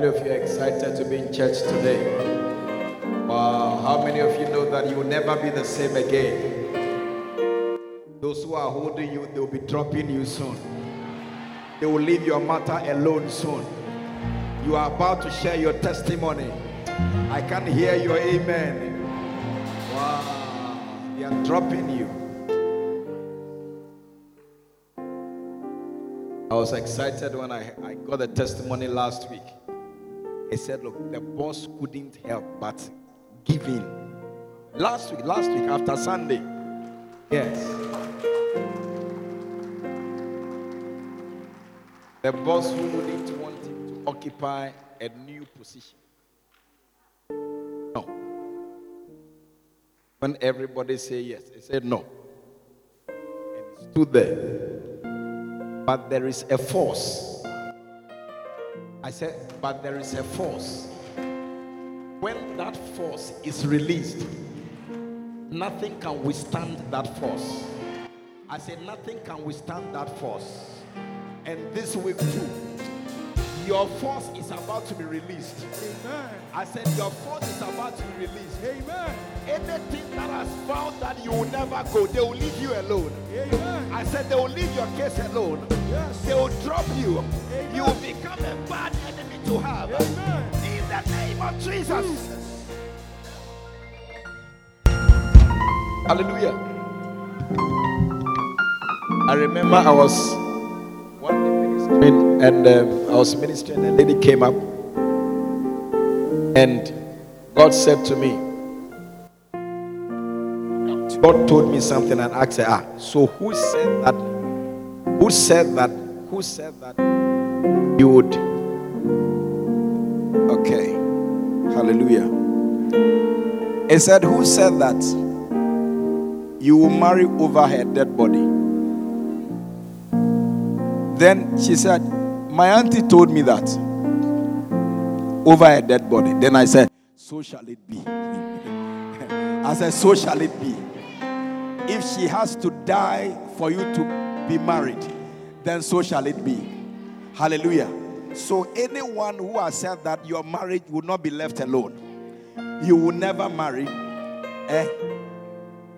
many of you are excited to be in church today? Wow, how many of you know that you will never be the same again? Those who are holding you, they will be dropping you soon. They will leave your matter alone soon. You are about to share your testimony. I can hear your amen. Wow, they are dropping you. I was excited when I, I got the testimony last week. He said, Look, the boss couldn't help but give in. Last week, last week after Sunday. Yes. The boss who wouldn't want him to occupy a new position. No. When everybody say yes, he said no. And stood there. But there is a force I said, but there is a force. When that force is released, nothing can withstand that force. I said, nothing can withstand that force. And this week too, your force is about to be released. Amen. I said, your force is about to be released. Amen. Anything that has found that you will never go, they will leave you alone. Amen. I said, they will leave your case alone. Yes. They will drop you. Amen. You will become a bad enemy to have. Amen. In the name of Jesus. Hallelujah. I remember I was one day ministering and um, I was ministering and a lady came up and God said to me, God told me something and asked her, ah, so who said that? Who said that? Who said that you would? Okay. Hallelujah. He said, Who said that you will marry over her dead body? Then she said, My auntie told me that over her dead body. Then I said, So shall it be. I said, So shall it be. If she has to die for you to be married, then so shall it be. Hallelujah. So, anyone who has said that your marriage will not be left alone, you will never marry. Eh?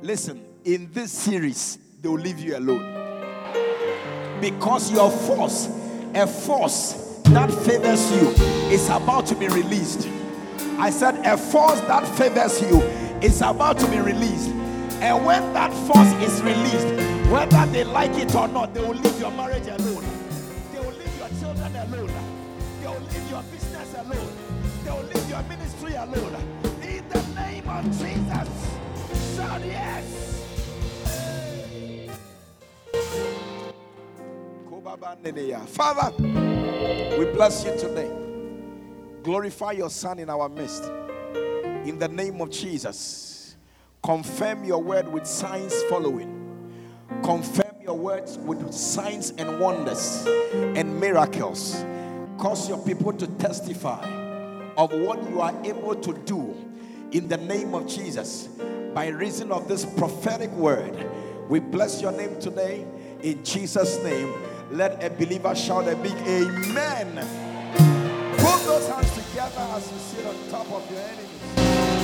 Listen, in this series, they will leave you alone. Because your force, a force that favors you, is about to be released. I said, a force that favors you is about to be released. And when that force is released, whether they like it or not, they will leave your marriage alone. They will leave your children alone. They will leave your business alone. They will leave your ministry alone. In the name of Jesus. Shout yes. Father, we bless you today. Glorify your Son in our midst. In the name of Jesus. Confirm your word with signs following. Confirm your words with signs and wonders and miracles. Cause your people to testify of what you are able to do in the name of Jesus. By reason of this prophetic word, we bless your name today in Jesus' name. Let a believer shout a big amen. Put those hands together as you sit on top of your enemies.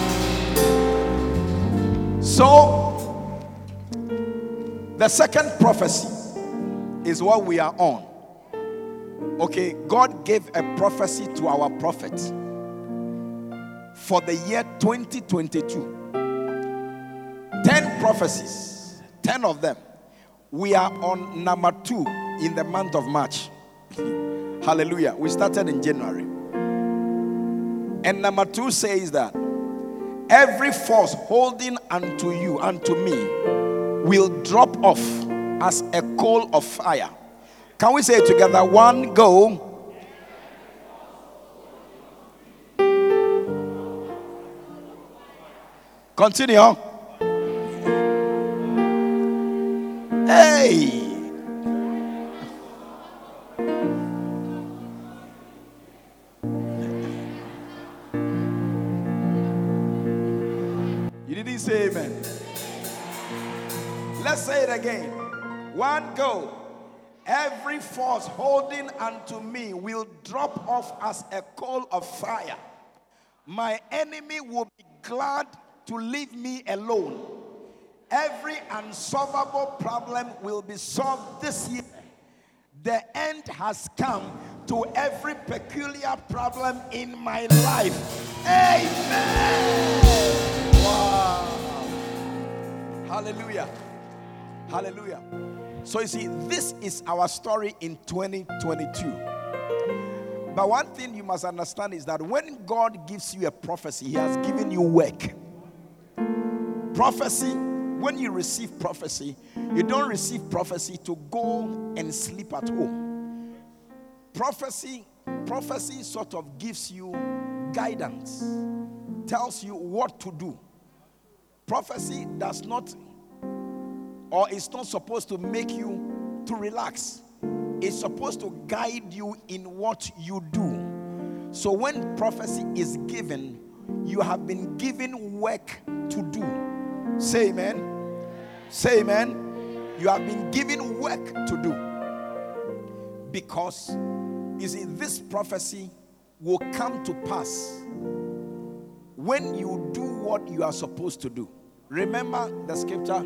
So, the second prophecy is what we are on. Okay, God gave a prophecy to our prophet for the year 2022. 10 prophecies, 10 of them. We are on number two in the month of March. Hallelujah. We started in January. And number two says that every force holding unto you, unto me, will drop off as a coal of fire. Can we say it together? One, go. Continue. Hey. Say amen. Let's say it again. One go. Every force holding unto me will drop off as a coal of fire. My enemy will be glad to leave me alone. Every unsolvable problem will be solved this year. The end has come to every peculiar problem in my life. Amen. Wow. Hallelujah. Hallelujah. So you see, this is our story in 2022. But one thing you must understand is that when God gives you a prophecy, He has given you work. Prophecy, when you receive prophecy, you don't receive prophecy to go and sleep at home. prophecy prophecy sort of gives you guidance tells you what to do prophecy does not or is not supposed to make you to relax. It's supposed to guide you in what you do. So when prophecy is given you have been given work to do. Say amen. Say amen. You have been given work to do. Because you see this prophecy will come to pass when you do what you are supposed to do remember the scripture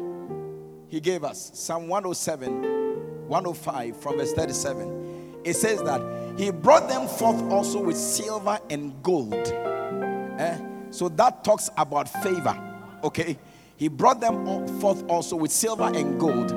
he gave us psalm 107 105 from verse 37 it says that he brought them forth also with silver and gold. Eh? so that talks about favor okay? He brought them forth also with silver and gold.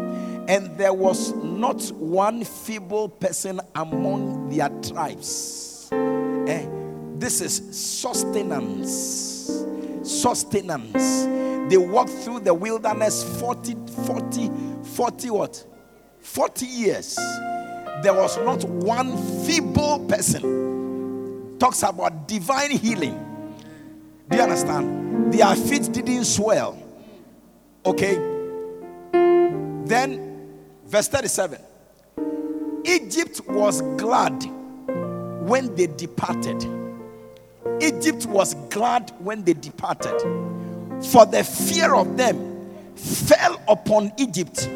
And there was not one feeble person among their tribes. Eh, this is sustenance sustenance. They walked through the wilderness 40 40 40 what? 40 years. There was not one feeble person. Talks about divine healing. Do you understand? Their feet didn't swell. Okay? Then verse 37 egypt was glad when they departed Egypt was glad when they departed, for the fear of them fell upon Egypt.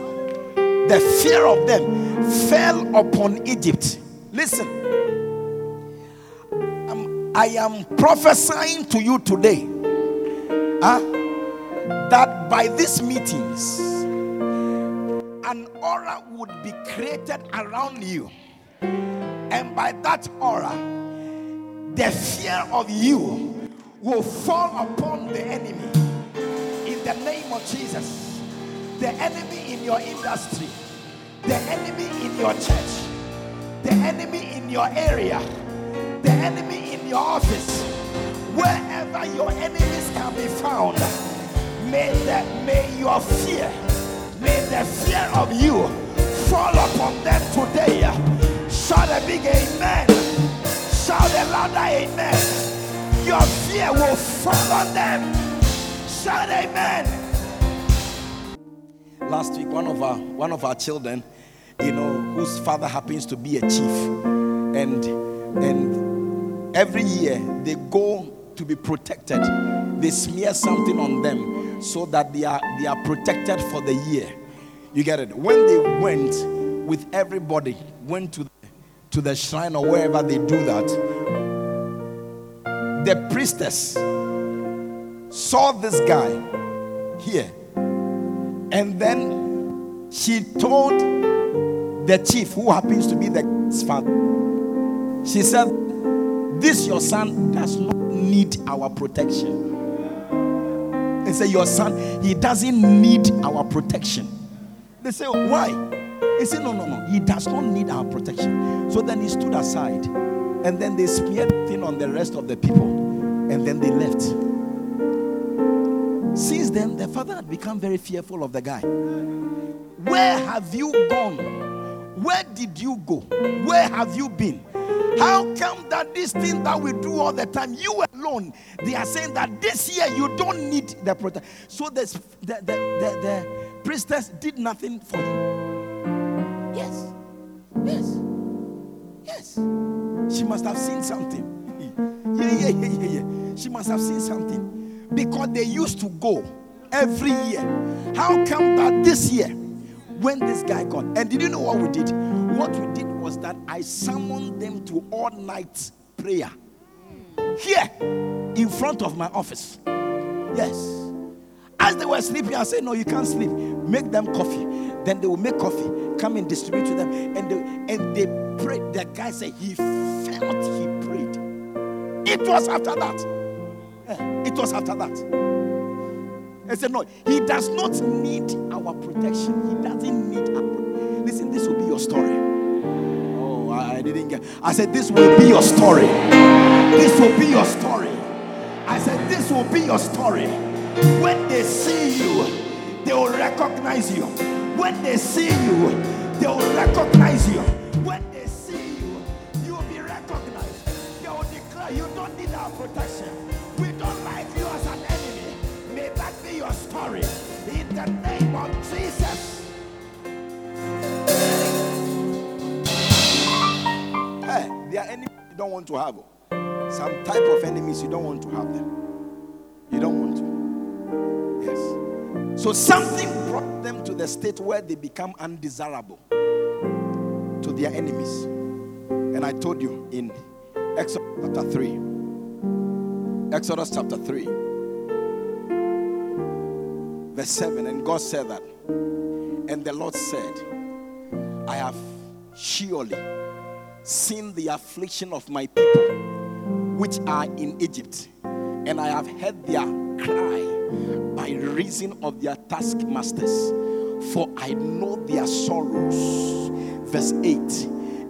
The fear of them fell upon Egypt. Listen, um, I am prophesying to you today huh, that by these meetings, an aura would be created around you, and by that aura, the fear of you will fall upon the enemy in the name of Jesus. The enemy in your industry, the enemy in your church, the enemy in your area, the enemy in your office, wherever your enemies can be found. May the, may your fear, may the fear of you fall upon them today. Shout a big amen. Shout a louder amen. Your fear will fall on them. Shout amen. Last week, one of our one of our children, you know, whose father happens to be a chief, and and every year they go to be protected. They smear something on them so that they are they are protected for the year. You get it? When they went with everybody, went to to the shrine or wherever they do that, the priestess saw this guy here, and then she told the chief, who happens to be the father, she said, This your son does not need our protection. They say, Your son, he doesn't need our protection. They say, Why? He said, No, no, no, he does not need our protection. So then he stood aside, and then they smeared thing on the rest of the people, and then they left. Since then, the father had become very fearful of the guy. Where have you gone? Where did you go? Where have you been? How come that this thing that we do all the time, you alone, they are saying that this year you don't need the protection. So this, the, the, the, the priestess did nothing for him. Yes. Yes. She must have seen something. Yeah, yeah, yeah, yeah, yeah. She must have seen something. Because they used to go every year. How come that this year, when this guy got, and did you know what we did? What we did was that I summoned them to all night prayer here in front of my office. Yes. As they were sleeping, I said, No, you can't sleep. Make them coffee. Then they will make coffee, come and distribute to them. And they, and they prayed. The guy said he felt he prayed. It was after that. Eh, It was after that. I said, No, he does not need our protection. He doesn't need our pro- Listen, this will be your story. Oh, I didn't get. I said, This will be your story. This will be your story. I said, This will be your story. When they see you, they will recognize you. When they see you, they will recognize you. When they see you, you will be recognized. They will declare you don't need our protection. We don't like you as an enemy. May that be your story. In the name of Jesus. Hey, there are enemies you don't want to have. Oh. Some type of enemies you don't want to have them. You don't want to. Yes. So something brought them to the state where they become undesirable to their enemies. And I told you in Exodus chapter 3. Exodus chapter 3, verse 7. And God said that. And the Lord said, I have surely seen the affliction of my people which are in Egypt, and I have heard their cry by reason of their taskmasters, for I know their sorrows. Verse 8.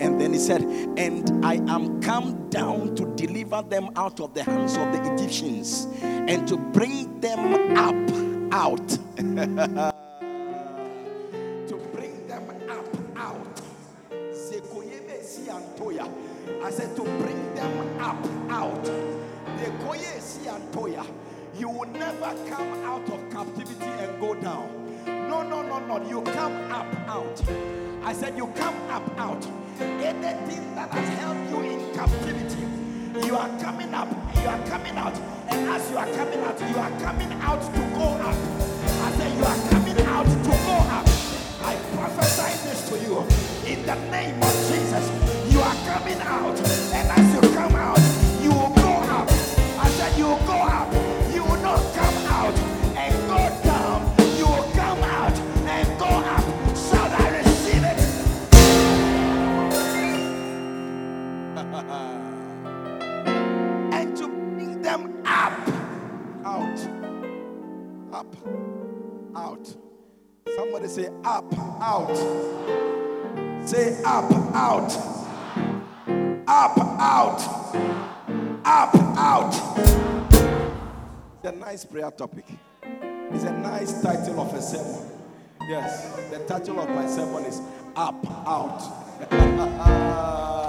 And then he said, And I am come down to deliver them out of the hands of the Egyptians and to bring them up out. to bring them up out. I said to bring them up out. You will never come out of captivity and go down. No, no, no, no. You come up out. I said you come up out. Anything that has held you in captivity, you are coming up. You are coming out. And as you are coming out, you are coming out to go up. I said you are coming out to go up. I prophesy this to you in the name of Jesus. You are coming out, and as you come out, you will go up. I said you will go up. Uh, and to bring them up, out, up, out. Somebody say up, out. Say up, out. Up, out. Up, out. It's a nice prayer topic. It's a nice title of a sermon. Yes, the title of my sermon is Up, Out.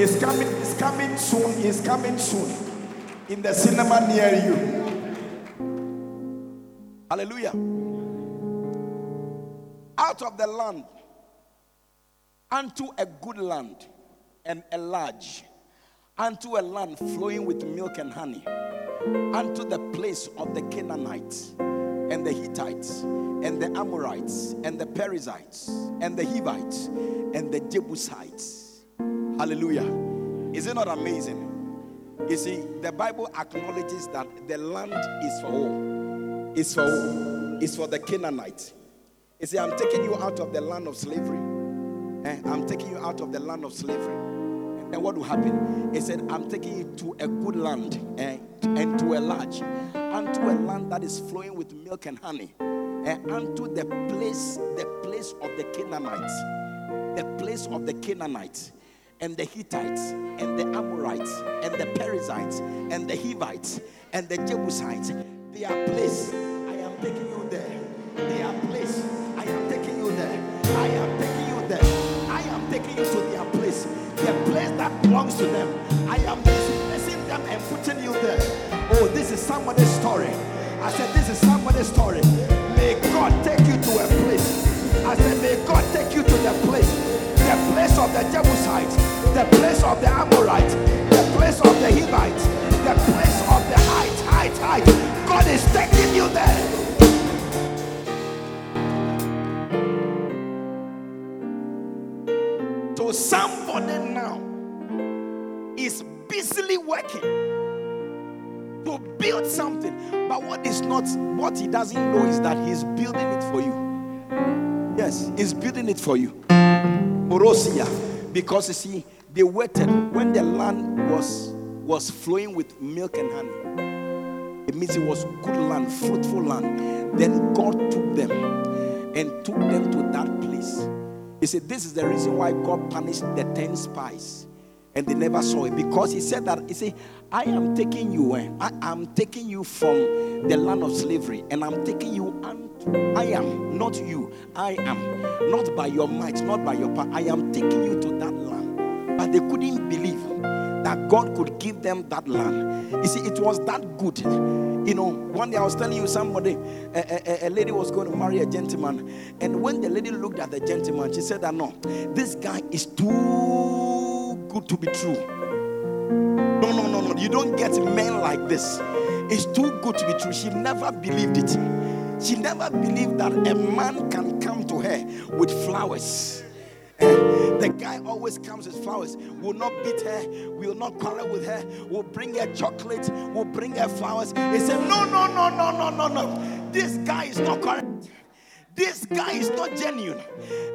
it's coming, it's coming soon, it's coming soon. In the cinema near you. Hallelujah. Out of the land unto a good land and a large, unto a land flowing with milk and honey, unto the place of the Canaanites and the Hittites and the Amorites and the Perizzites and the Hivites and the Jebusites. Hallelujah. Is it not amazing? You see, the Bible acknowledges that the land is for all. It's for. It's for the Canaanites. You see, I'm taking you out of the land of slavery. Eh, I'm taking you out of the land of slavery. And what will happen? He said, I'm taking you to a good land eh, and to a large, unto a land that is flowing with milk and honey, and unto the place, the place of the Canaanites, the place of the Canaanites, and the Hittites, and the Amorites, and the Perizzites, and the Hivites, and the Jebusites. Their place, I am taking you there. Their place, I am taking you there. I am taking you there. I am taking you to their place. The place that belongs to them. I am displacing them and putting you there. Oh, this is somebody's story. I said, This is somebody's story. May God take you to a place. I said, May God take you to the place. The place of the Jebusites, the place of the Amorites, the place of the Hivites, the place of the height, height, height. God is taking you there. So somebody now is busily working to build something. But what is not, what he doesn't know is that he's building it for you. Yes, he's building it for you. Morosia. Because you see, they waited when the land was was flowing with milk and honey. It means it was good land, fruitful land. Then God took them and took them to that place. He said, This is the reason why God punished the ten spies. And they never saw it because he said that he said, I am taking you, eh, I am taking you from the land of slavery, and I'm taking you I am, not you, I am, not by your might, not by your power. I am taking you to that land. But they couldn't believe that God could give them that land. You see, it was that good. You know, one day I was telling you somebody, a, a, a lady was going to marry a gentleman, and when the lady looked at the gentleman, she said that no, this guy is too good to be true. No, no, no, no. You don't get men like this. It's too good to be true. She never believed it. She never believed that a man can come to her with flowers. Eh, The guy always comes with flowers. Will not beat her. Will not quarrel with her. Will bring her chocolate. Will bring her flowers. He said, No, no, no, no, no, no, no. This guy is not correct. This guy is not genuine.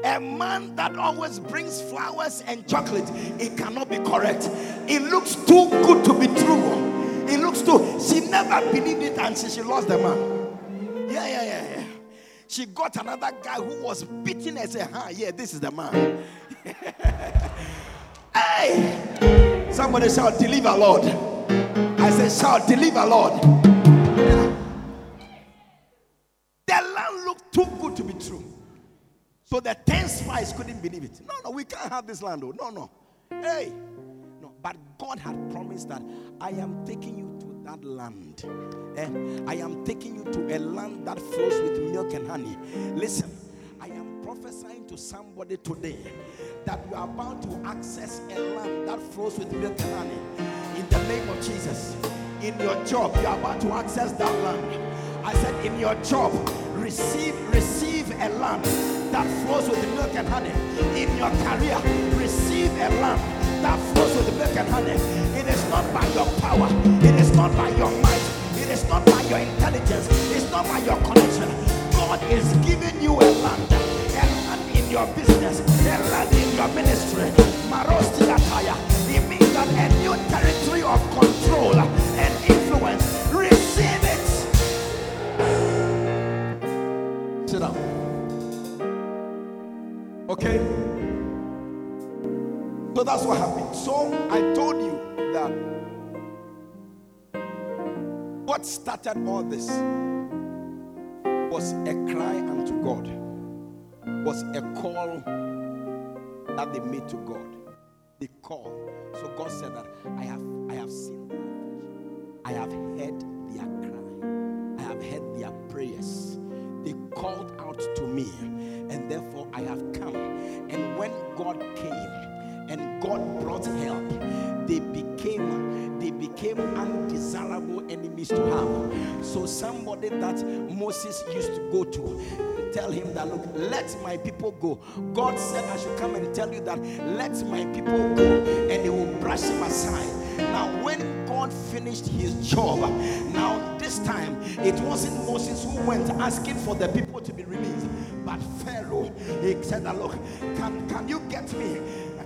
A man that always brings flowers and chocolate, it cannot be correct. It looks too good to be true. It looks too. She never believed it until she lost the man. Yeah, yeah, yeah, yeah. She got another guy who was beating her. Say, "Huh, yeah, this is the man." hey, somebody shout, "Deliver, Lord!" I said, "Shout, deliver, Lord!" The 10 spies couldn't believe it. No, no, we can't have this land. No, no. Hey. No, but God had promised that I am taking you to that land. Eh? I am taking you to a land that flows with milk and honey. Listen, I am prophesying to somebody today that you are about to access a land that flows with milk and honey. In the name of Jesus. In your job, you are about to access that land. I said, in your job, receive, receive a land that flows with milk and honey. In your career, receive a lamp that flows with milk and honey. It is not by your power, it is not by your might, it is not by your intelligence, it's not by your connection. God is giving you a land, a land in your business, a land in your ministry. Marosti Ataya. It means that a new territory of control and influence. Okay? So that's what happened. So I told you that what started all this was a cry unto God, was a call that they made to God. They called. So God said that I have I have seen affliction. I have heard their cry. I have heard their prayers. They called out to me, and therefore I have come. And when God came and God brought help, they became they became undesirable enemies to have. So somebody that Moses used to go to tell him that look, let my people go. God said I should come and tell you that let my people go, and he will brush him aside. Now, when God finished his job, now this time it wasn't Moses who went asking for the people to be released, but Pharaoh. He said look, can can you get me?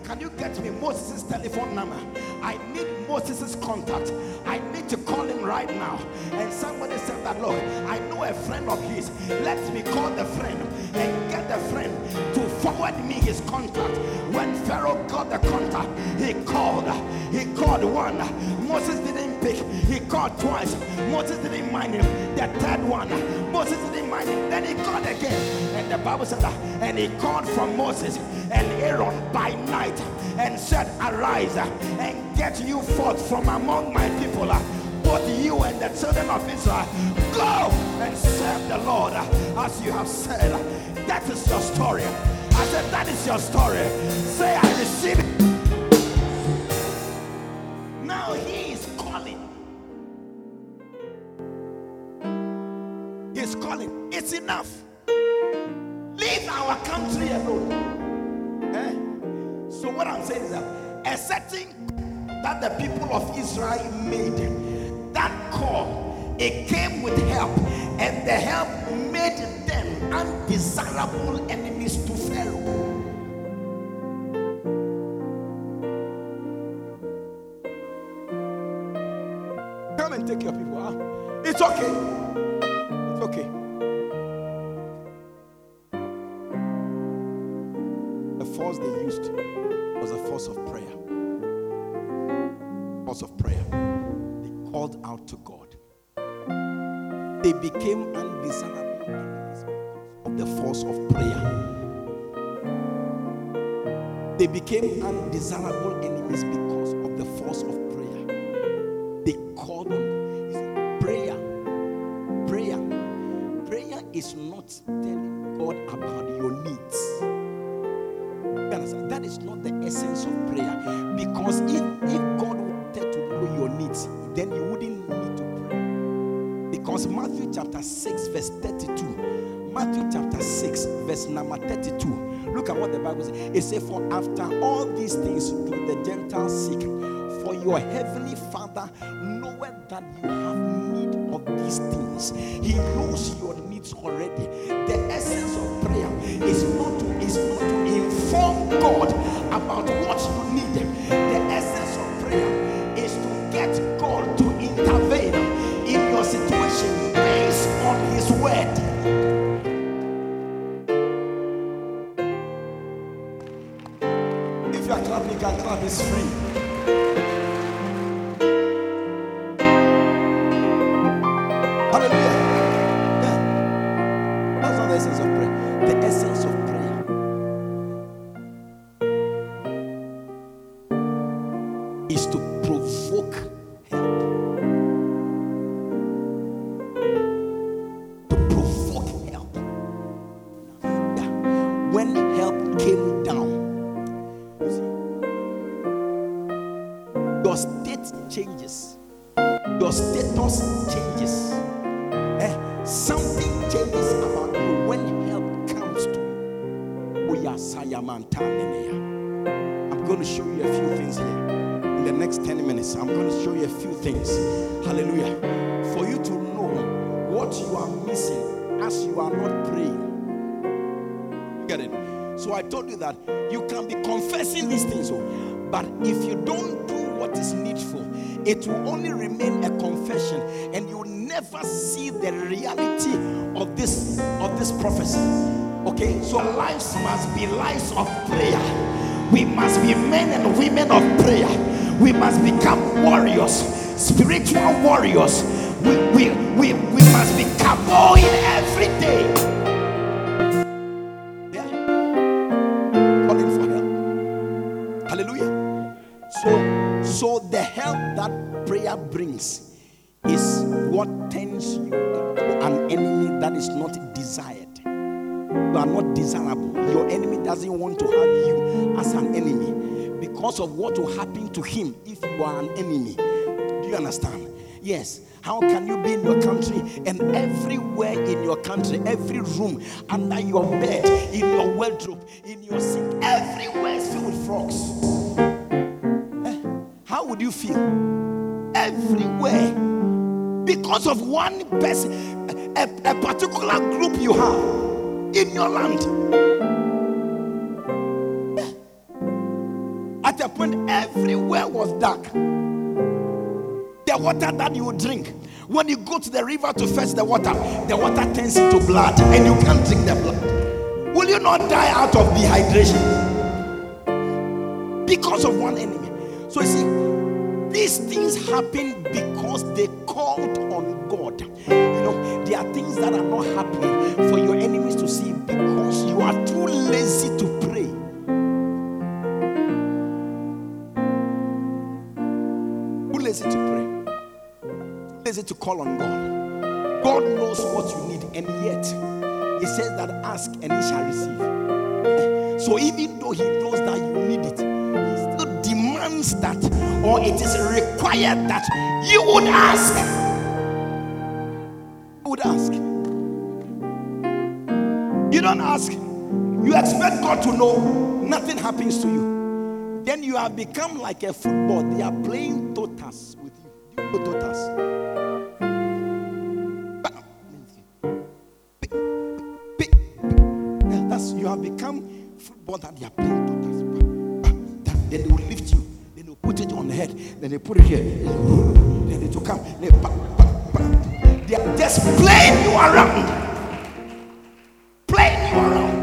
Can you get me Moses' telephone number? I need Moses' contact. I need to call him right now. And somebody said that, look, I know a friend of his. Let me call the friend and get the friend to forward me his contact. When Pharaoh got the contact, he called. He called one. Moses didn't pick. He called twice. Moses didn't mind him. The third one, Moses didn't mind him. Then he called again. And the Bible said that. And he called from Moses and Aaron by night and said, Arise and get you forth from among my people. Both you and the children of Israel, go and serve the Lord as you have said. That is your story. I said, That is your story. Say, I receive it. Now he is calling. He's calling. It's enough. Leave our country alone. Eh? So what I'm saying is that a setting that the people of Israel made, that call, it came with help, and the help made them undesirable enemies to Pharaoh. Come and take your people. Huh? It's okay. It's okay. The force they used was a force of prayer. Force of prayer. They called out to God. They became undesirable the force of prayer. They became undesirable enemies because of the force of prayer. They called on. See, prayer, prayer, prayer is not telling God about your needs. That is not the essence of prayer. Because if, if God wanted to know your needs, then you wouldn't need to pray. Because Matthew chapter 6, verse 32. Number 32. Look at what the Bible says. It says, For after all these things do the Gentiles seek, for your heavenly Father knoweth that you have need of these things. He knows your needs already. The essence of prayer is not to, is not to inform God about what you need. Will only remain a confession, and you will never see the reality of this of this prophecy. Okay, so lives must be lives of prayer. We must be men and women of prayer. We must become warriors, spiritual warriors. We, we, we, we must be kaboing every day. Brings is what turns you into an enemy that is not desired. You are not desirable. Your enemy doesn't want to have you as an enemy because of what will happen to him if you are an enemy. Do you understand? Yes. How can you be in your country and everywhere in your country, every room, under your bed, in your wardrobe, in your sink, everywhere filled with frogs? Eh? How would you feel? Everywhere. Because of one person, a, a particular group you have in your land. At a point, everywhere was dark. The water that you drink, when you go to the river to fetch the water, the water turns into blood and you can't drink the blood. Will you not die out of dehydration? Because of one enemy. So you see, these things happen because they called on God. You know, there are things that are not happening for your enemies to see because you are too lazy to pray. Too lazy to pray. Too lazy to call on God. God knows what you need, and yet He says that ask and He shall receive. So even though He knows that you need it, that, or it is required that you would ask. You would ask. You don't ask. You expect God to know. Nothing happens to you. Then you have become like a football. They are playing totas with you. You know totas? That's you have become football that they are playing totas. Then they will head. Then they put it here. Then they will come. They, are just playing you around. Playing you around.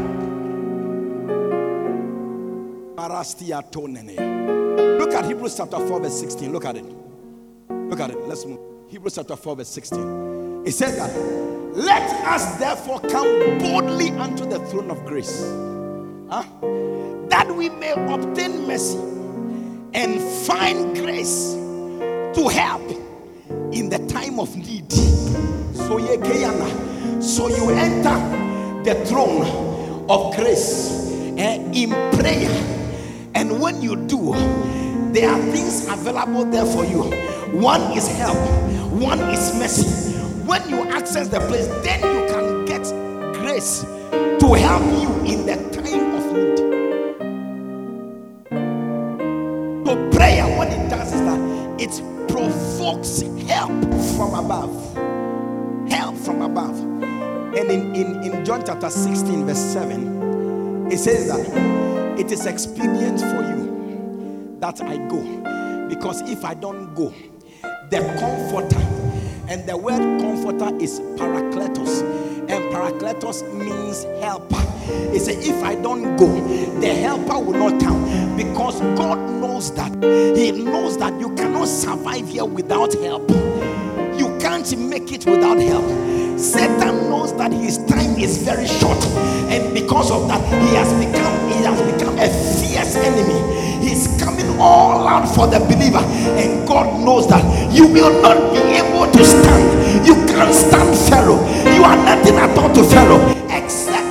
Look at Hebrews chapter 4, verse 16. Look at it. Look at it. Let's move. Hebrews chapter 4, verse 16. It says that, Let us therefore come boldly unto the throne of grace, huh? that we may obtain mercy and find grace to help in the time of need. So, so you enter the throne of grace eh, in prayer. And when you do, there are things available there for you. One is help, one is mercy. When you access the place, then you can get grace to help you in the time of need. It provokes help from above. Help from above. And in, in, in John chapter 16, verse 7, it says that it is expedient for you that I go. Because if I don't go, the comforter, and the word comforter is parakletos, and parakletos means helper. He said, If I don't go, the helper will not come because God knows that. He knows that you survive here without help. You can't make it without help. Satan knows that his time is very short, and because of that, he has become he has become a fierce enemy. He's coming all out for the believer, and God knows that you will not be able to stand. You can't stand Pharaoh. You are nothing at all to Pharaoh, except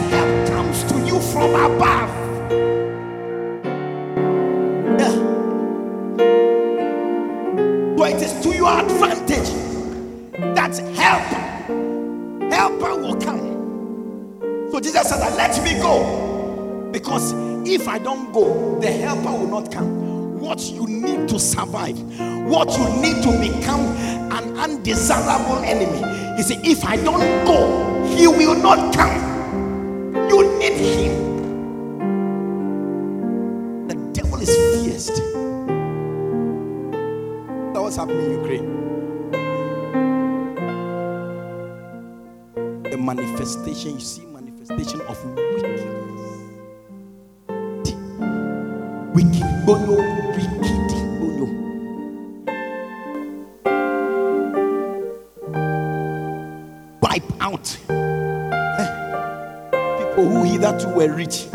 go, the helper will not come. What you need to survive, what you need to become an undesirable enemy. He said, if I don't go, he will not come. You need him. The devil is fierce. That's what's happening in Ukraine. The manifestation, you see, manifestation of wickedness. Wicked, bonyo, wicked, bonyo. Wipe out eh, people who hitherto were rich.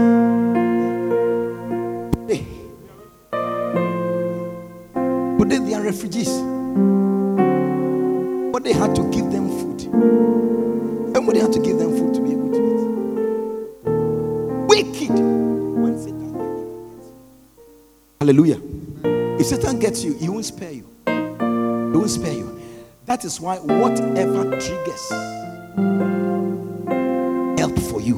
Hallelujah. If Satan gets you, he won't spare you. He won't spare you. That is why whatever triggers help for you,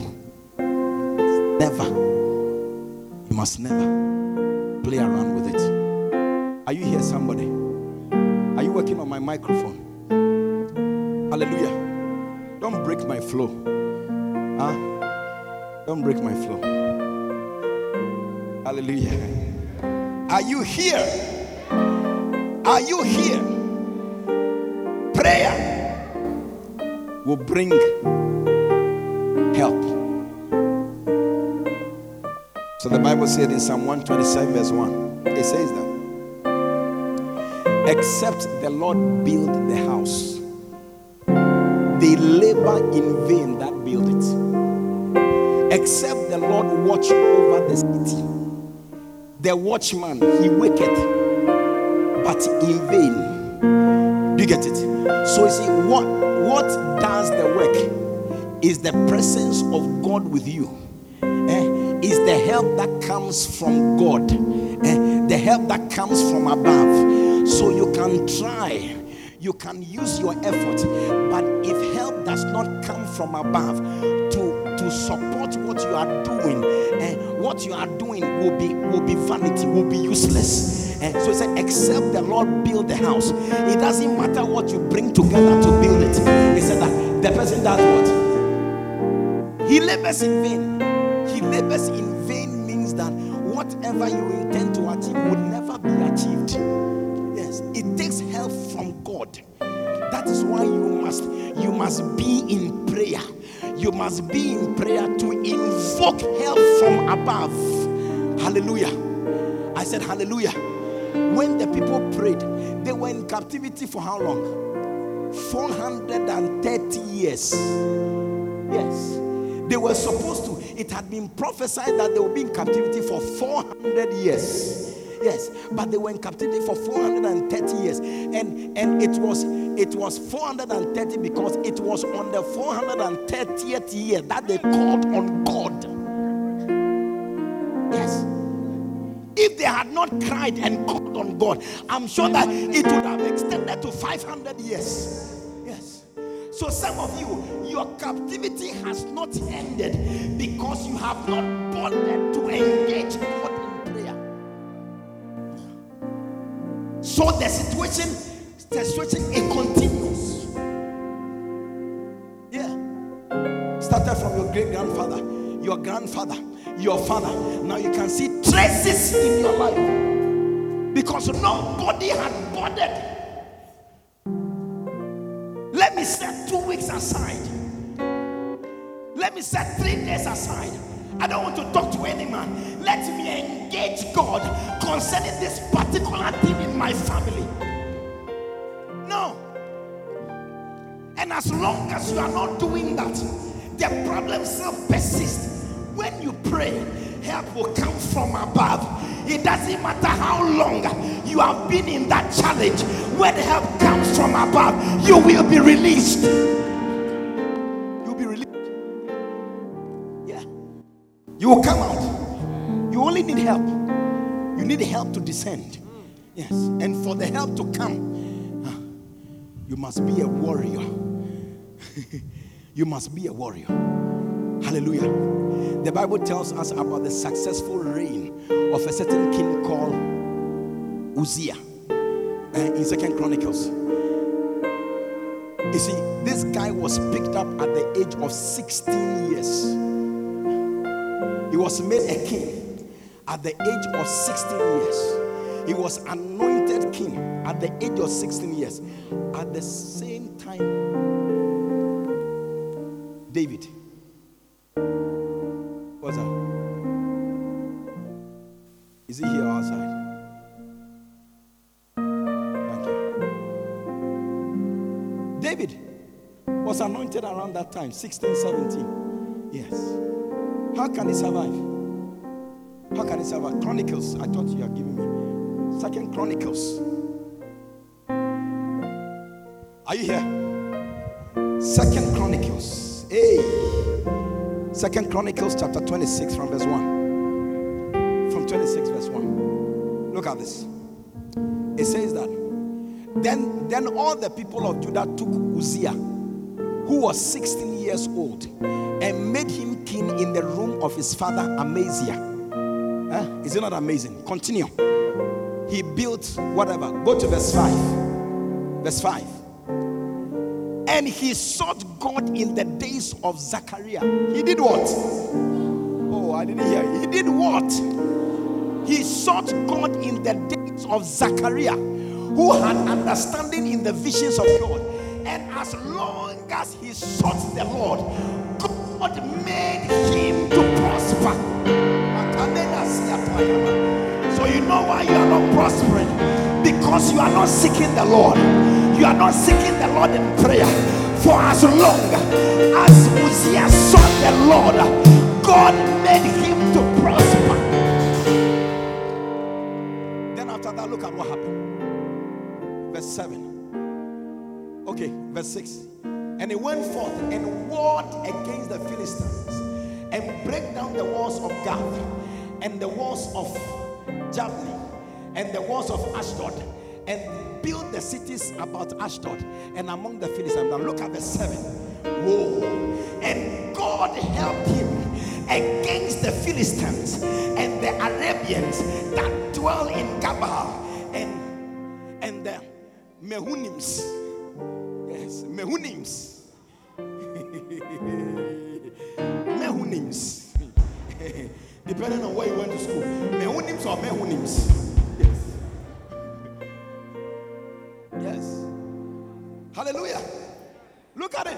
never, you must never play around with it. Are you here, somebody? Are you working on my microphone? Hallelujah. Don't break my flow. Huh? Don't break my flow. Hallelujah. Are you here? Are you here? Prayer will bring help. So the Bible said in Psalm 127, verse 1, it says that except the Lord build the house, they labor in vain that build it. Except the Lord watch over the city, the watchman he waketh, but in vain. Do you get it? So you see, what what does the work is the presence of God with you. Eh? Is the help that comes from God, eh? the help that comes from above. So you can try, you can use your effort, but if help does not come from above to to support you are doing, eh, what you are doing will be will be vanity, will be useless. Eh, so he said, except the Lord build the house, it doesn't matter what you bring together to build it. He said that the person does what he labors in vain. He labors in vain means that whatever you intend to achieve will never be achieved. Yes, it takes help from God. That is why you must you must be in. You must be in prayer to invoke help from above. Hallelujah. I said hallelujah. When the people prayed, they were in captivity for how long? 430 years. Yes. They were supposed to, it had been prophesied that they would be in captivity for 400 years. Yes, but they were in captivity for 430 years. And and it was it was 430 because it was on the 430th year that they called on God. Yes. If they had not cried and called on God, I'm sure that it would have extended to 500 years. Yes. So, some of you, your captivity has not ended because you have not bothered to engage God in prayer. So, the situation, the switching, it continues. Yeah. Started from your great grandfather, your grandfather, your father. Now you can see traces in your life because nobody had bothered. Let me set two weeks aside. Let me set three days aside. I don't want to talk to any man. Let me engage God concerning this particular thing in my family. And as long as you are not doing that, the problem still persists. When you pray, help will come from above. It doesn't matter how long you have been in that challenge. When help comes from above, you will be released. You'll be released. Yeah. You will come out. You only need help. You need help to descend. Yes. And for the help to come, you must be a warrior. you must be a warrior. Hallelujah. The Bible tells us about the successful reign of a certain king called Uzziah uh, in Second Chronicles. You see, this guy was picked up at the age of 16 years. He was made a king at the age of 16 years. He was anointed king at the age of 16 years. At the same time, David. What's that? Is he here outside? Thank you. David was anointed around that time, 16, 17. Yes. How can he survive? How can he survive? Chronicles. I thought you are giving me. Second Chronicles. Are you here? Second Chronicles. Hey. Second Chronicles chapter 26 from verse 1. From 26 verse 1. Look at this. It says that then then all the people of Judah took Uzziah, who was 16 years old, and made him king in the room of his father Amaziah. Huh? Is it not amazing? Continue. He built whatever. Go to verse 5. Verse 5. And he sought God in the days of Zachariah. He did what? Oh, I didn't hear. He did what? He sought God in the days of Zachariah, who had understanding in the visions of God. And as long as he sought the Lord, God made him to prosper. So you know why you are not prospering? Because you are not seeking the Lord. You are not seeking the Lord in prayer. For as long as Uzziah sought the Lord, God made him to prosper. Then after that, look at what happened. Verse 7. Okay, verse 6. And he went forth and warred against the Philistines and break down the walls of Gath and the walls of Jabneh and the walls of Ashdod and build the cities about Ashdod and among the Philistines. Now look at the seven. Whoa. And God helped him against the Philistines and the Arabians that dwell in Gurbaal and and the Mehunims. Yes, Mehunims. Mehunims. Depending on where you went to school. Mehunims or Mehunims. Hallelujah. Look at it.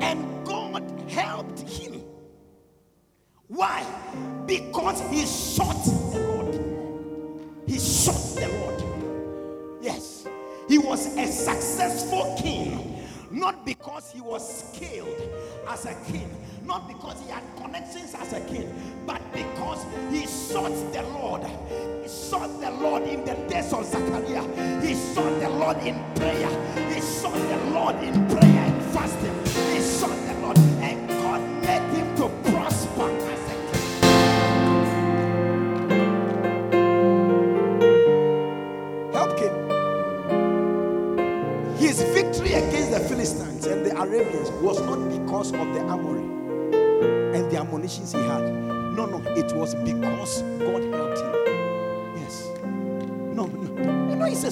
And God helped him. Why? Because he sought the Lord. He sought the Lord. Yes. He was a successful king. Not because he was skilled as a king, not because he had connections as a king, but because he sought the Lord. He sought the Lord in the days of Zachariah. He sought the Lord in prayer. He sought the Lord in prayer and fasting.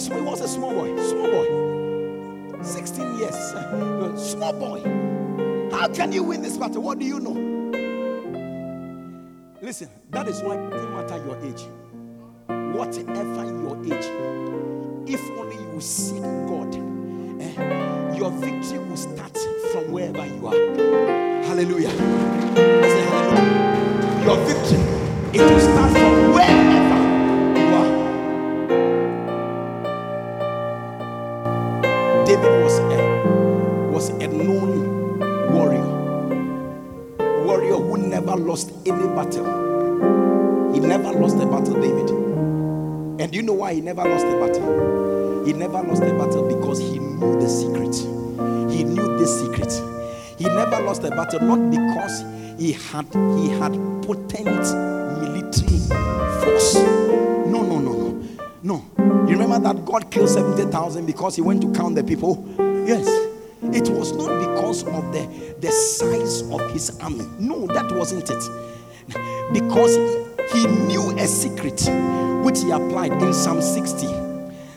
Small, he was a small boy. Small boy. 16 years. Small boy. How can you win this battle? What do you know? Listen, that is why it doesn't matter your age. Whatever your age, if only you seek God, eh, your victory will start from wherever you are. Hallelujah. I say hallelujah. Your victory, it will start never lost a battle? He never lost a battle because he knew the secret. He knew the secret. He never lost a battle not because he had he had potent military force. No, no, no, no. No. You remember that God killed 70,000 because he went to count the people? Yes. It was not because of the, the size of his army. No, that wasn't it. Because he, he knew a secret which he applied in Psalm 60.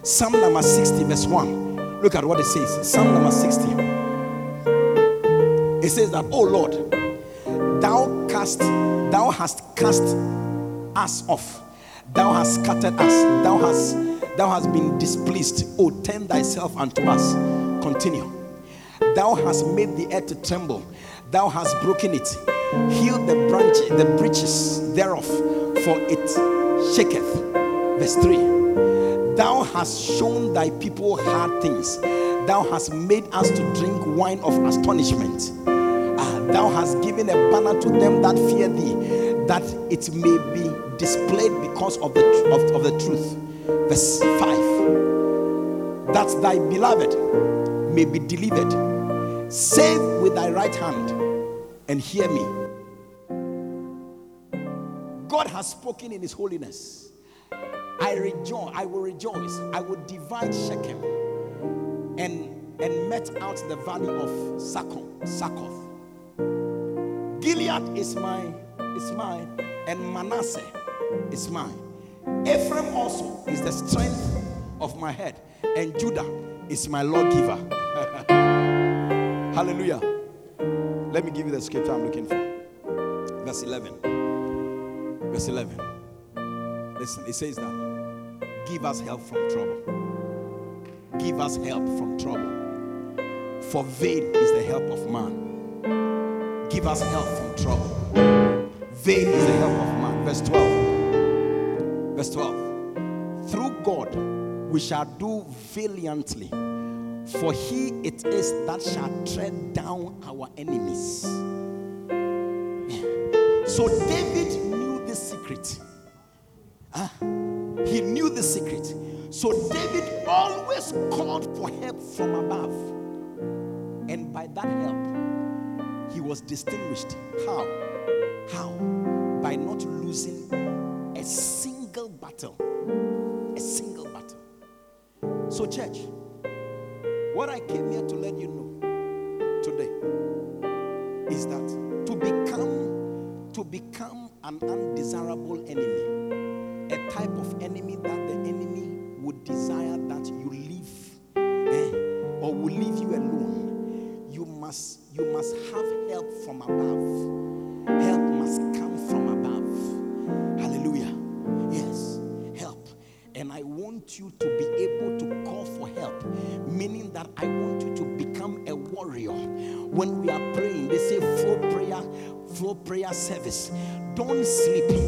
Psalm number 60, verse 1. Look at what it says. Psalm number 60. It says that, Oh Lord, thou cast, thou hast cast us off. Thou hast scattered us. Thou hast thou hast been displeased. Oh, turn thyself unto us. Continue. Thou hast made the earth to tremble. Thou hast broken it. Heal the branch, the breaches thereof, for it shaketh. Verse 3. Thou hast shown thy people hard things. Thou hast made us to drink wine of astonishment. Ah, thou hast given a banner to them that fear thee, that it may be displayed because of the, of, of the truth. Verse 5 That thy beloved may be delivered. Save with thy right hand and hear me. God has spoken in his holiness. I rejoice, I will rejoice, I will divide Shechem and and met out the valley of Succoth. Gilead is mine, is mine, and Manasseh is mine. Ephraim also is the strength of my head, and Judah is my lawgiver. Hallelujah. Let me give you the scripture I'm looking for. Verse 11. Verse 11. Listen, it says that give us help from trouble. Give us help from trouble. For vain is the help of man. Give us help from trouble. Vain is the help of man. Verse 12. Verse 12. Through God we shall do valiantly, for he it is that shall tread down our enemies. So David secret. Ah, he knew the secret. So David always called for help from above. And by that help, he was distinguished. How? How? By not losing a single battle. A single battle. So, church, what I came here to let you know today is that to become to become an undesirable enemy, a type of enemy that the enemy would desire that you leave eh, or will leave you alone, you must you must have help from above. Flow prayer service. Don't sleep.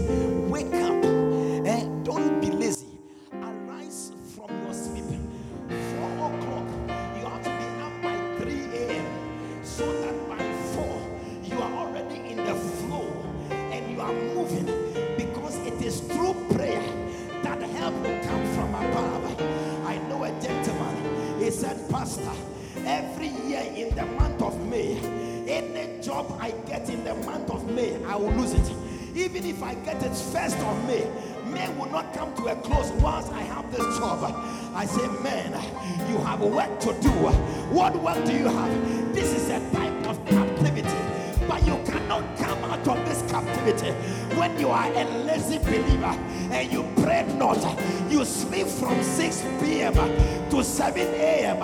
7 a.m.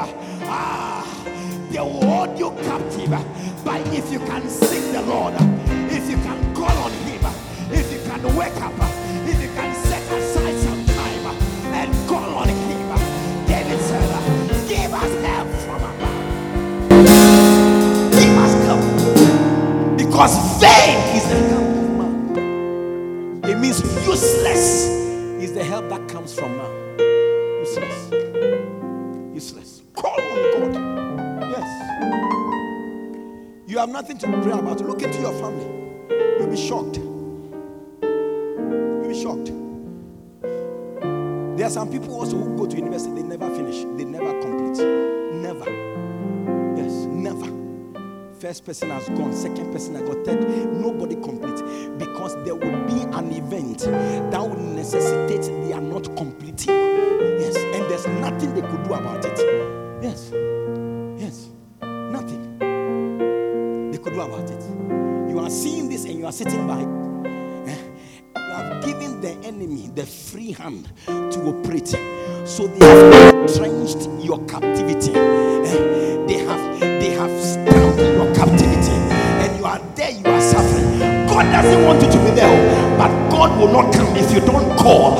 Ah, they will hold you captive. But if you can sing the Lord, nothing to pray about. Look into your family. You'll be shocked. You'll be shocked. There are some people also who go to university, they never finish, they never complete. Never. Yes, never. First person has gone, second person has got third. Nobody complete because there will be an event that will necessitate they are not completing. Yes, and there's nothing they could do about it. Yes, sitting by. Eh, You have given the enemy the free hand to operate. So they have entrenched your captivity. Eh, They have they have stamped your captivity. And you are there, you are suffering. God doesn't want you to be there, but God will not come if you don't call.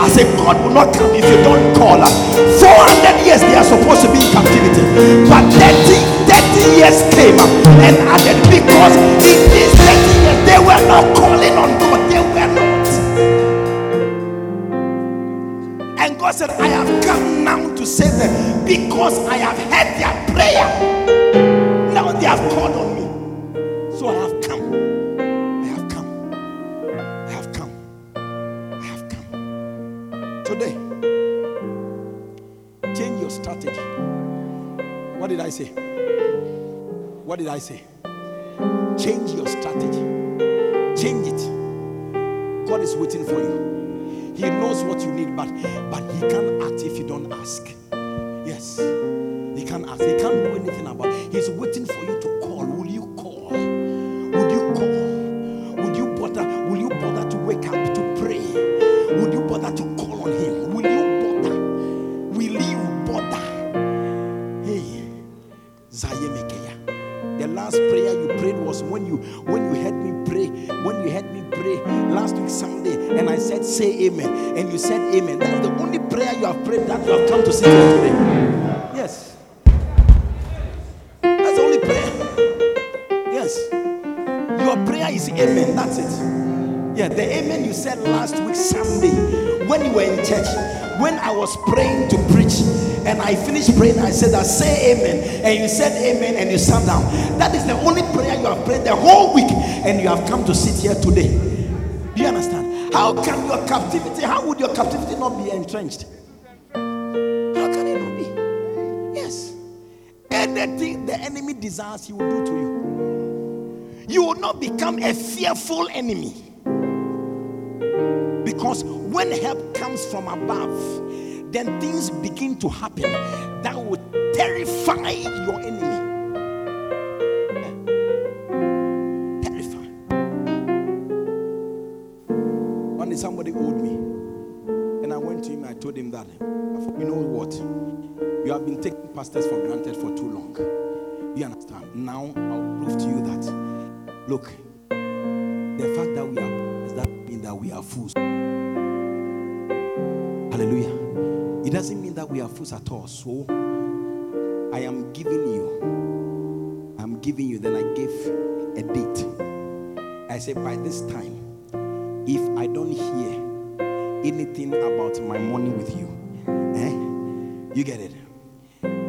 I say God will not come if you don't call. 400 years they are supposed to be in captivity, but 30, 30 years came and added because in these 30 years they were not calling on God. They were not. And God said, I have come now to save them because I have heard their prayer. Now they have called on me. So I have come. I have come. I have come. I have come. Today, change your strategy. What did I say? What did I say? Change your strategy. Change it. God is waiting for you. He knows what you need, but but he can't act if you don't ask. Yes. He can't ask. He can't do anything about it. He's waiting for you to Say amen. And you said amen. That's the only prayer you have prayed that you have come to sit here today. Yes. That's the only prayer. Yes. Your prayer is amen. That's it. Yeah, the amen you said last week Sunday when you were in church, when I was praying to preach, and I finished praying, I said, I say amen, and you said amen, and you sat down. That is the only prayer you have prayed the whole week, and you have come to sit here today. Do you understand? How can your captivity, how would your captivity not be entrenched? How can it not be? Yes. Anything the enemy desires, he will do to you. You will not become a fearful enemy. Because when help comes from above, then things begin to happen that will terrify your enemy. Him. I told him that, you know what? You have been taking pastors for granted for too long. You understand? Now I'll prove to you that. Look, the fact that we are does that mean that we are fools. Hallelujah. It doesn't mean that we are fools at all. So I am giving you. I'm giving you. Then I gave a date. I said by this time, if I don't hear anything about my money with you, eh? You get it?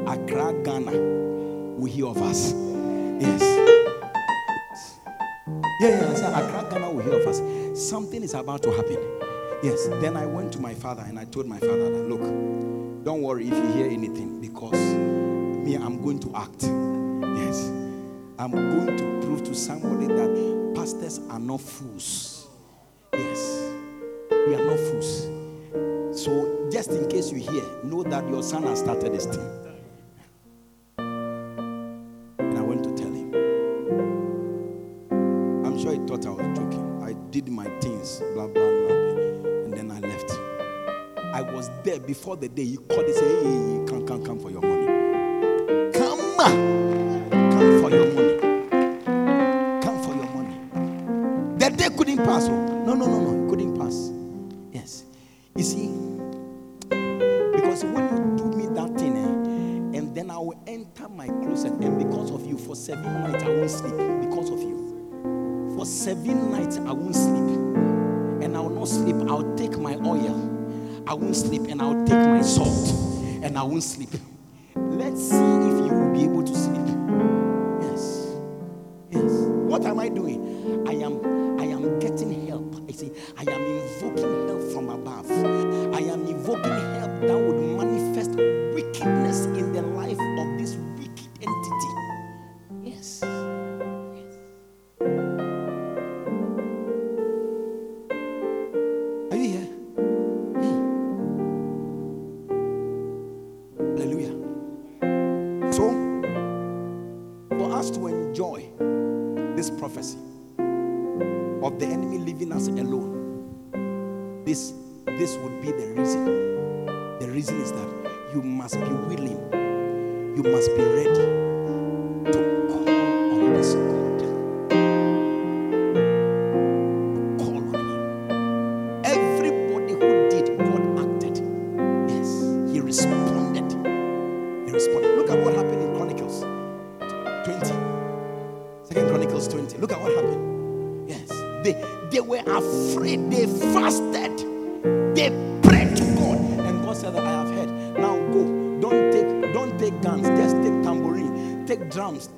Accra, Ghana will hear of us. Yes. Yeah, yeah, I Accra, Ghana will hear of us. Something is about to happen. Yes. Then I went to my father and I told my father that, look, don't worry if you hear anything because me, I'm going to act. Yes. I'm going to prove to somebody that pastors are not fools fools. So, just in case you hear, know that your son has started this thing. And I went to tell him. I'm sure he thought I was joking. I did my things, blah, blah, blah. And then I left. I was there before the day. He called and said, Hey, come, come, come for your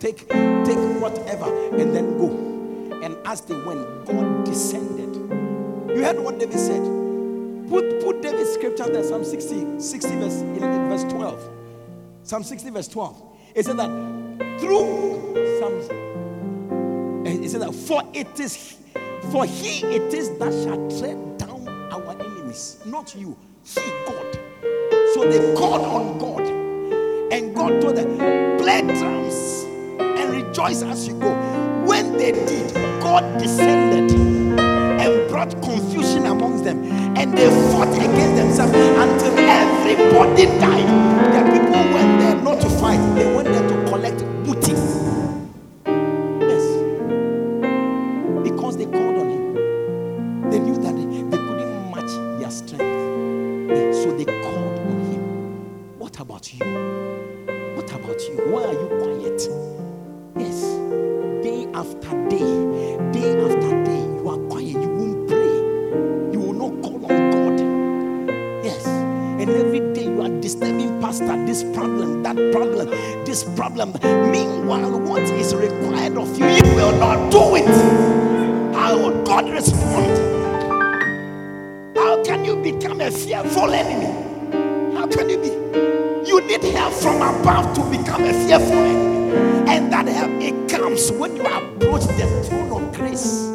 take, take whatever, and then go. And as they went, God descended. You heard what David said? Put, put David's scripture there, Psalm 60, 60 verse, verse 12. Psalm 60 verse 12. It said that through Psalm, eh, it said that for it is, for he it is that shall tread down our enemies, not you, he, God. So they called on God. And God told them, play down as you go. When they did, God descended and brought confusion amongst them, and they fought against themselves until everybody died. The people went there not to fight, they went become a fearful enemy? How can it be? You need help from above to become a fearful enemy. And that help, it comes when you approach the throne of grace.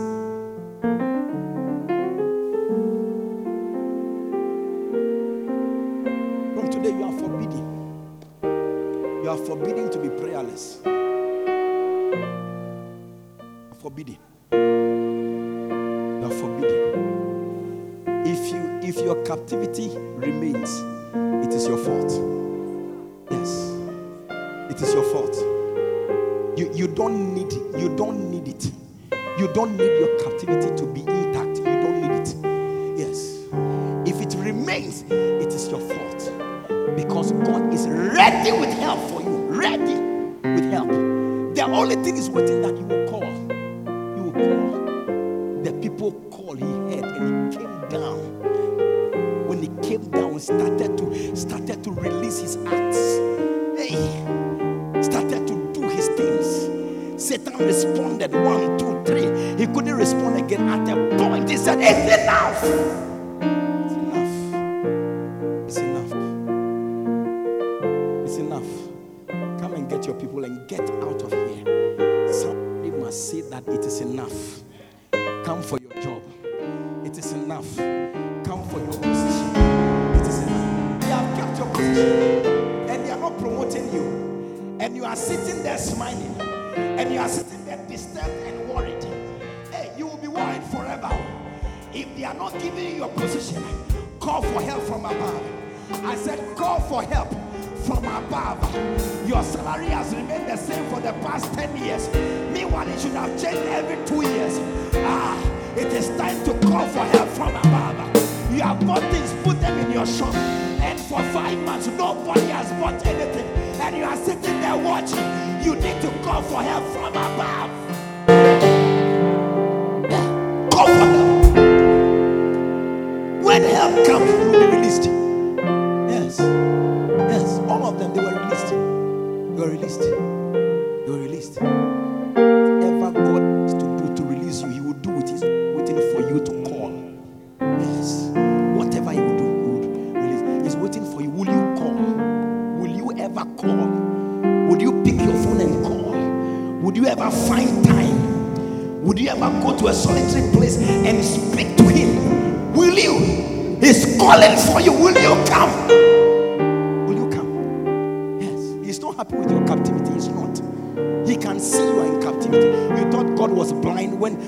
They were released. You are released. Whatever God is to do to release you, He will do it. He's waiting for you to call. Yes. Whatever He will do, He will release. He's waiting for you. Will you call? Will you ever call? Would you pick your phone and call? Would you ever find time? Would you ever go to a solitary place and speak to Him? Will you? He's calling for you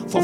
for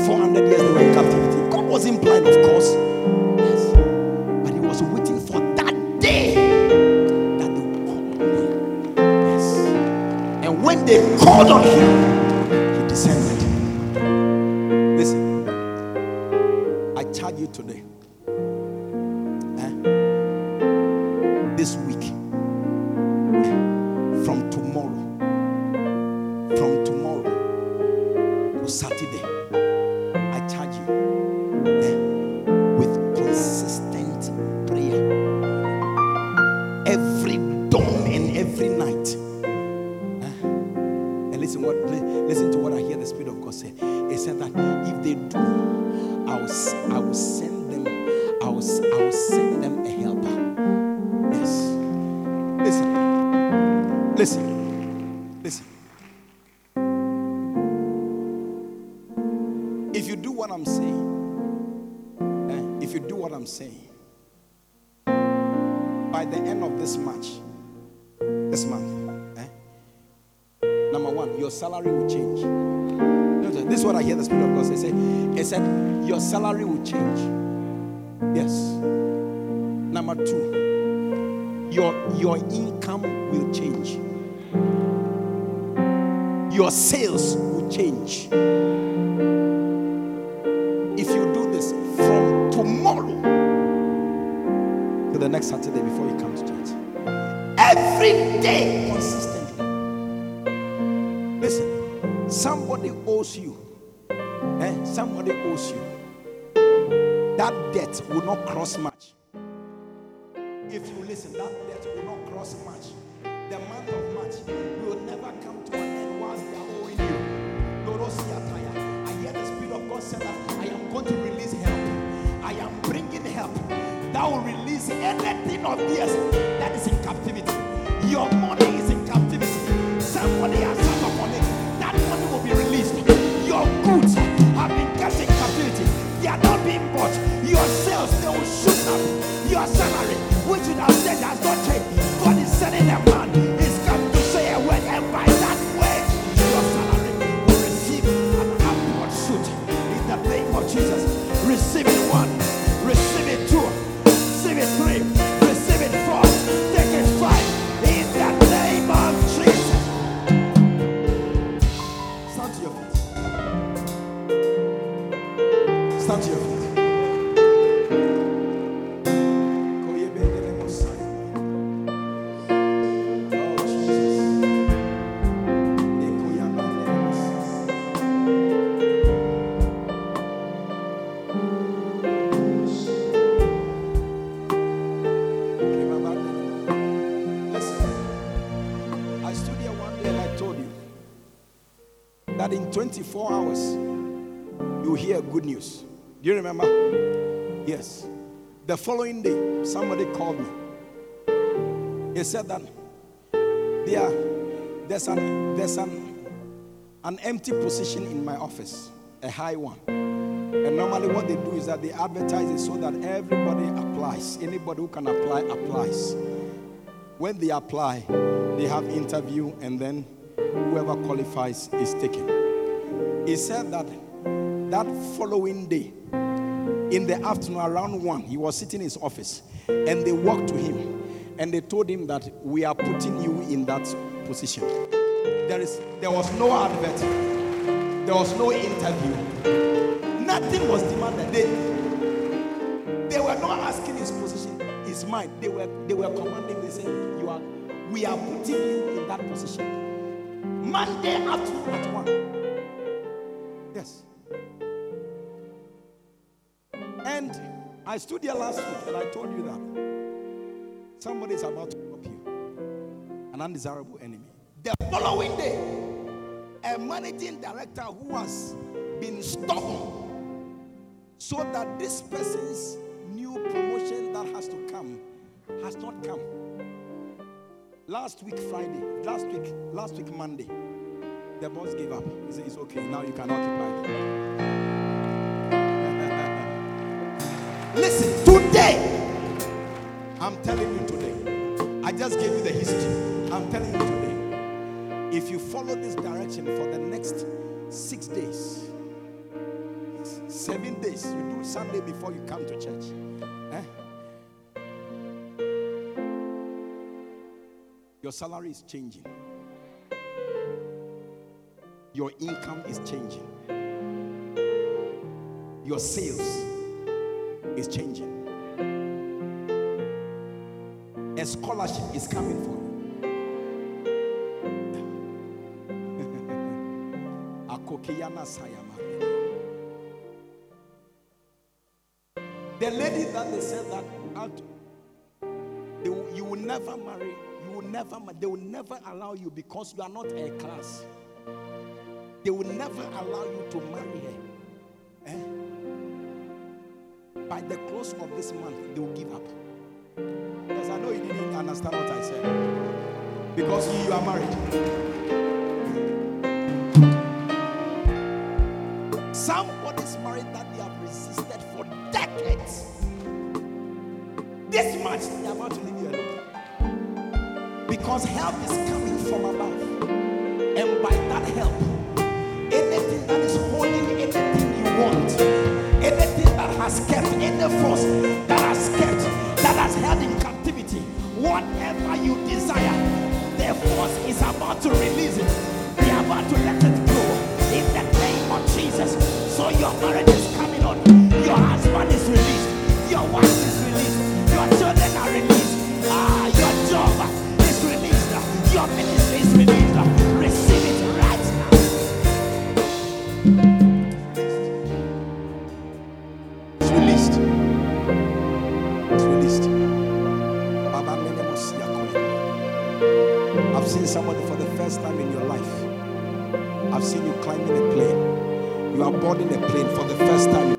you. Eh? Somebody owes you. That debt will not cross much. If you listen, that debt will not cross much. The month of March will never come to an end whilst they are owing you. I hear the Spirit of God say that I am going to release help. I am bringing help that will release anything of theirs that is in captivity. Your money is in captivity. Somebody has bought. Your sales, they will shoot up. Your salary, which you have said has not changed. God is sending a 24 hours you hear good news. Do you remember? Yes. The following day, somebody called me. He said that there, there's an there's an an empty position in my office, a high one. And normally what they do is that they advertise it so that everybody applies. Anybody who can apply applies. When they apply, they have interview and then whoever qualifies is taken. He said that that following day, In the afternoon, around one, he was sitting in his office, and they walked to him, and they told him that we are putting you in that position. There is, there was no advert, there was no interview, nothing was demanded. They, they were not asking his position, his mind. They were, they were commanding. They said, "You are, we are putting you in that position." Monday afternoon at one. Yes. And I stood here last week and I told you that somebody is about to stop you, an undesirable enemy. The following day, a managing director who has been stubborn so that this person's new promotion that has to come has not come. Last week, Friday, last week, last week, Monday, the boss gave up. He said, It's okay, now you can occupy. Listen, today, I'm telling you today, I just gave you the history. I'm telling you today, if you follow this direction for the next six days, seven days, you do Sunday before you come to church. eh? Your salary is changing. Your income is changing. Your sales is changing. A scholarship is coming for you. The lady that they said that they you will never marry, you will never, they will never allow you because you are not a class. They will never allow you to marry her. Eh? By the close of this month, they will give up. Because I know you didn't understand what I said. Because you, are married. Somebody's married that they have resisted for decades. This much they are about to leave you alone. Because help is coming from above. And by that help, that is holding anything you want, anything that has kept any force that has kept, that has held in captivity, whatever you desire, the force is about to release it. They are about to let it go in the name of Jesus. So your marriage is coming on. Your husband is released. You are boarding a plane for the first time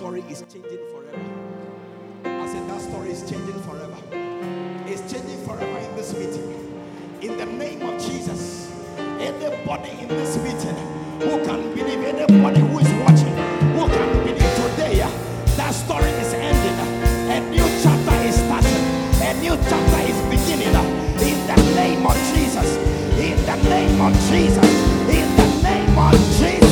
story is changing forever. I said, That story is changing forever. It's changing forever in this meeting. In the name of Jesus, anybody in this meeting who can believe, anybody who is watching, who can believe today, that story is ending. A new chapter is starting. A new chapter is beginning. In the name of Jesus. In the name of Jesus. In the name of Jesus.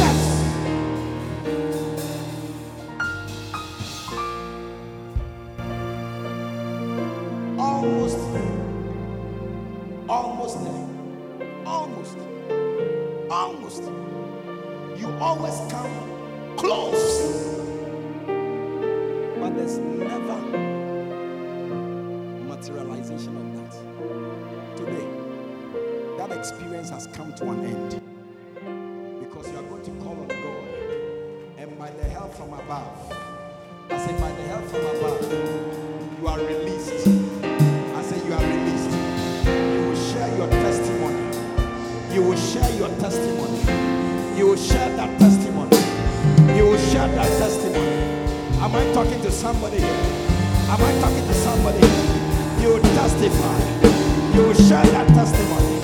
share that testimony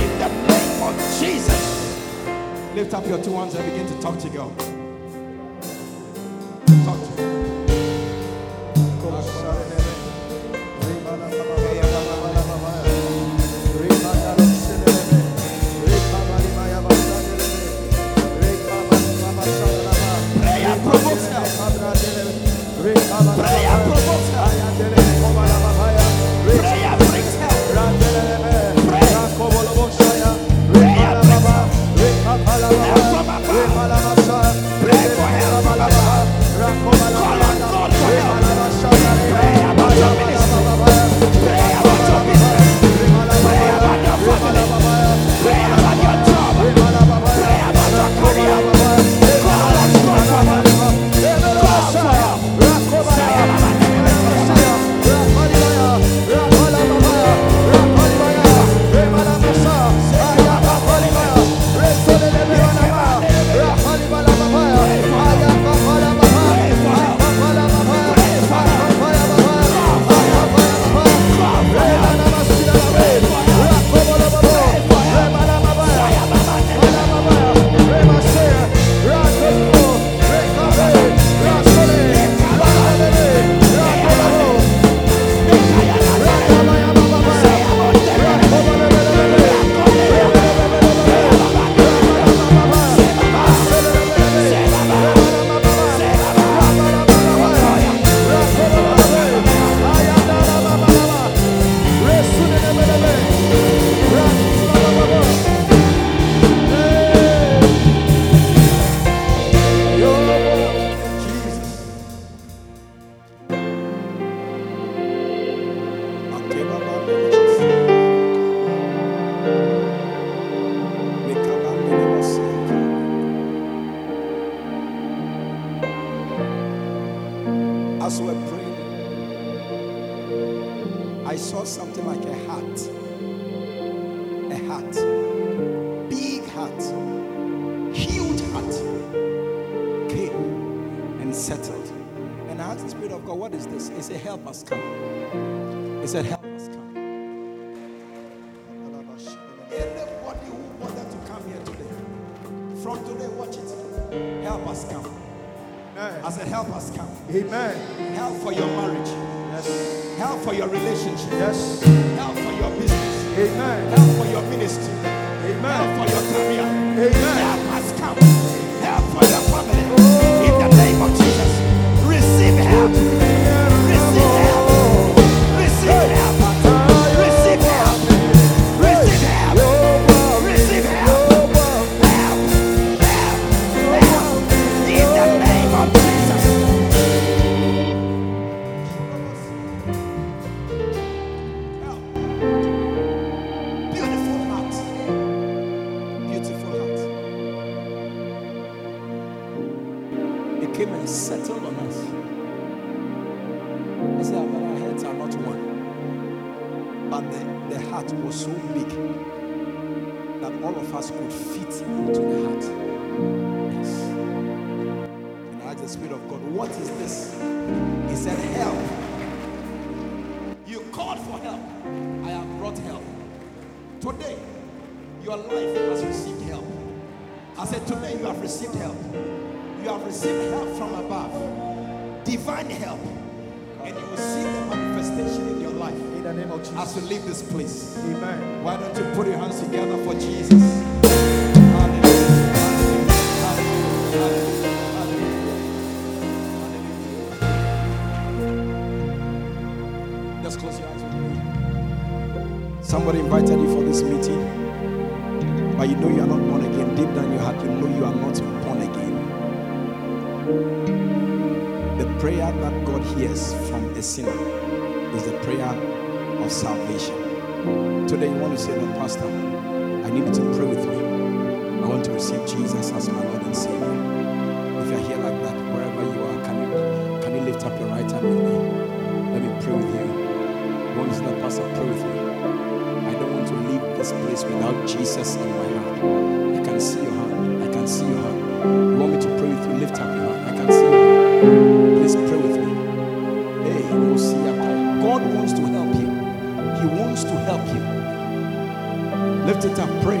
in the name of Jesus. Lift up your two hands and begin to talk to God. For help. I have brought help. Today, your life has received help. I said, Today you have received help. You have received help from above, divine help. And you will see the manifestation in your life in the name of Jesus. as you leave this place. Amen. Why don't you put your hands together for Jesus? invited you for this meeting, but you know you are not born again. Deep down your heart, you know you are not born again. The prayer that God hears from a sinner is the prayer of salvation. Today, you want to say, "No, Pastor, I need you to pray with me. I want to receive Jesus as my Lord and Savior." This place without Jesus in my heart. I can see your hand. I can see your hand. You want me to pray with you? Lift up your hand. I can see hand. Please pray with me. Hey, you will see. God wants to help you. He wants to help you. Lift it up. Pray.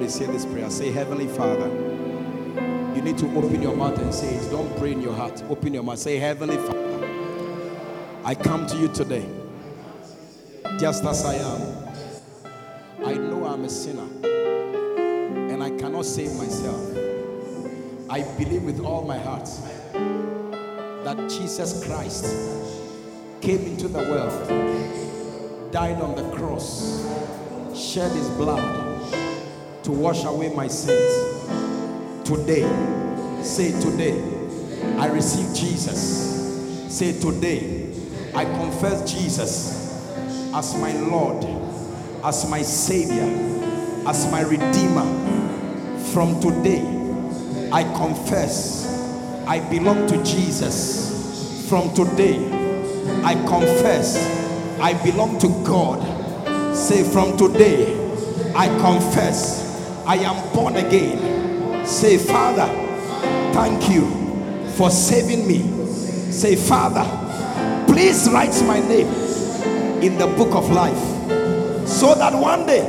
Everybody say this prayer. Say, Heavenly Father. You need to open your mouth and say it. Don't pray in your heart. Open your mouth. Say, Heavenly Father. I come to you today. Just as I am. I know I'm a sinner and I cannot save myself. I believe with all my heart that Jesus Christ came into the world, died on the cross, shed his blood to wash away my sins. Today, say today, I receive Jesus. Say today, I confess Jesus as my Lord as my Savior, as my Redeemer. From today, I confess I belong to Jesus. From today, I confess I belong to God. Say, from today, I confess I am born again. Say, Father, thank you for saving me. Say, Father, please write my name in the book of life. So that one day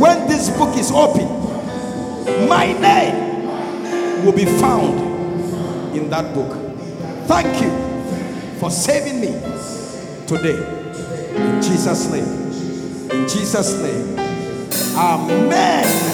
when this book is open my name will be found in that book. Thank you for saving me today. In jesus name. In jesus name. Amen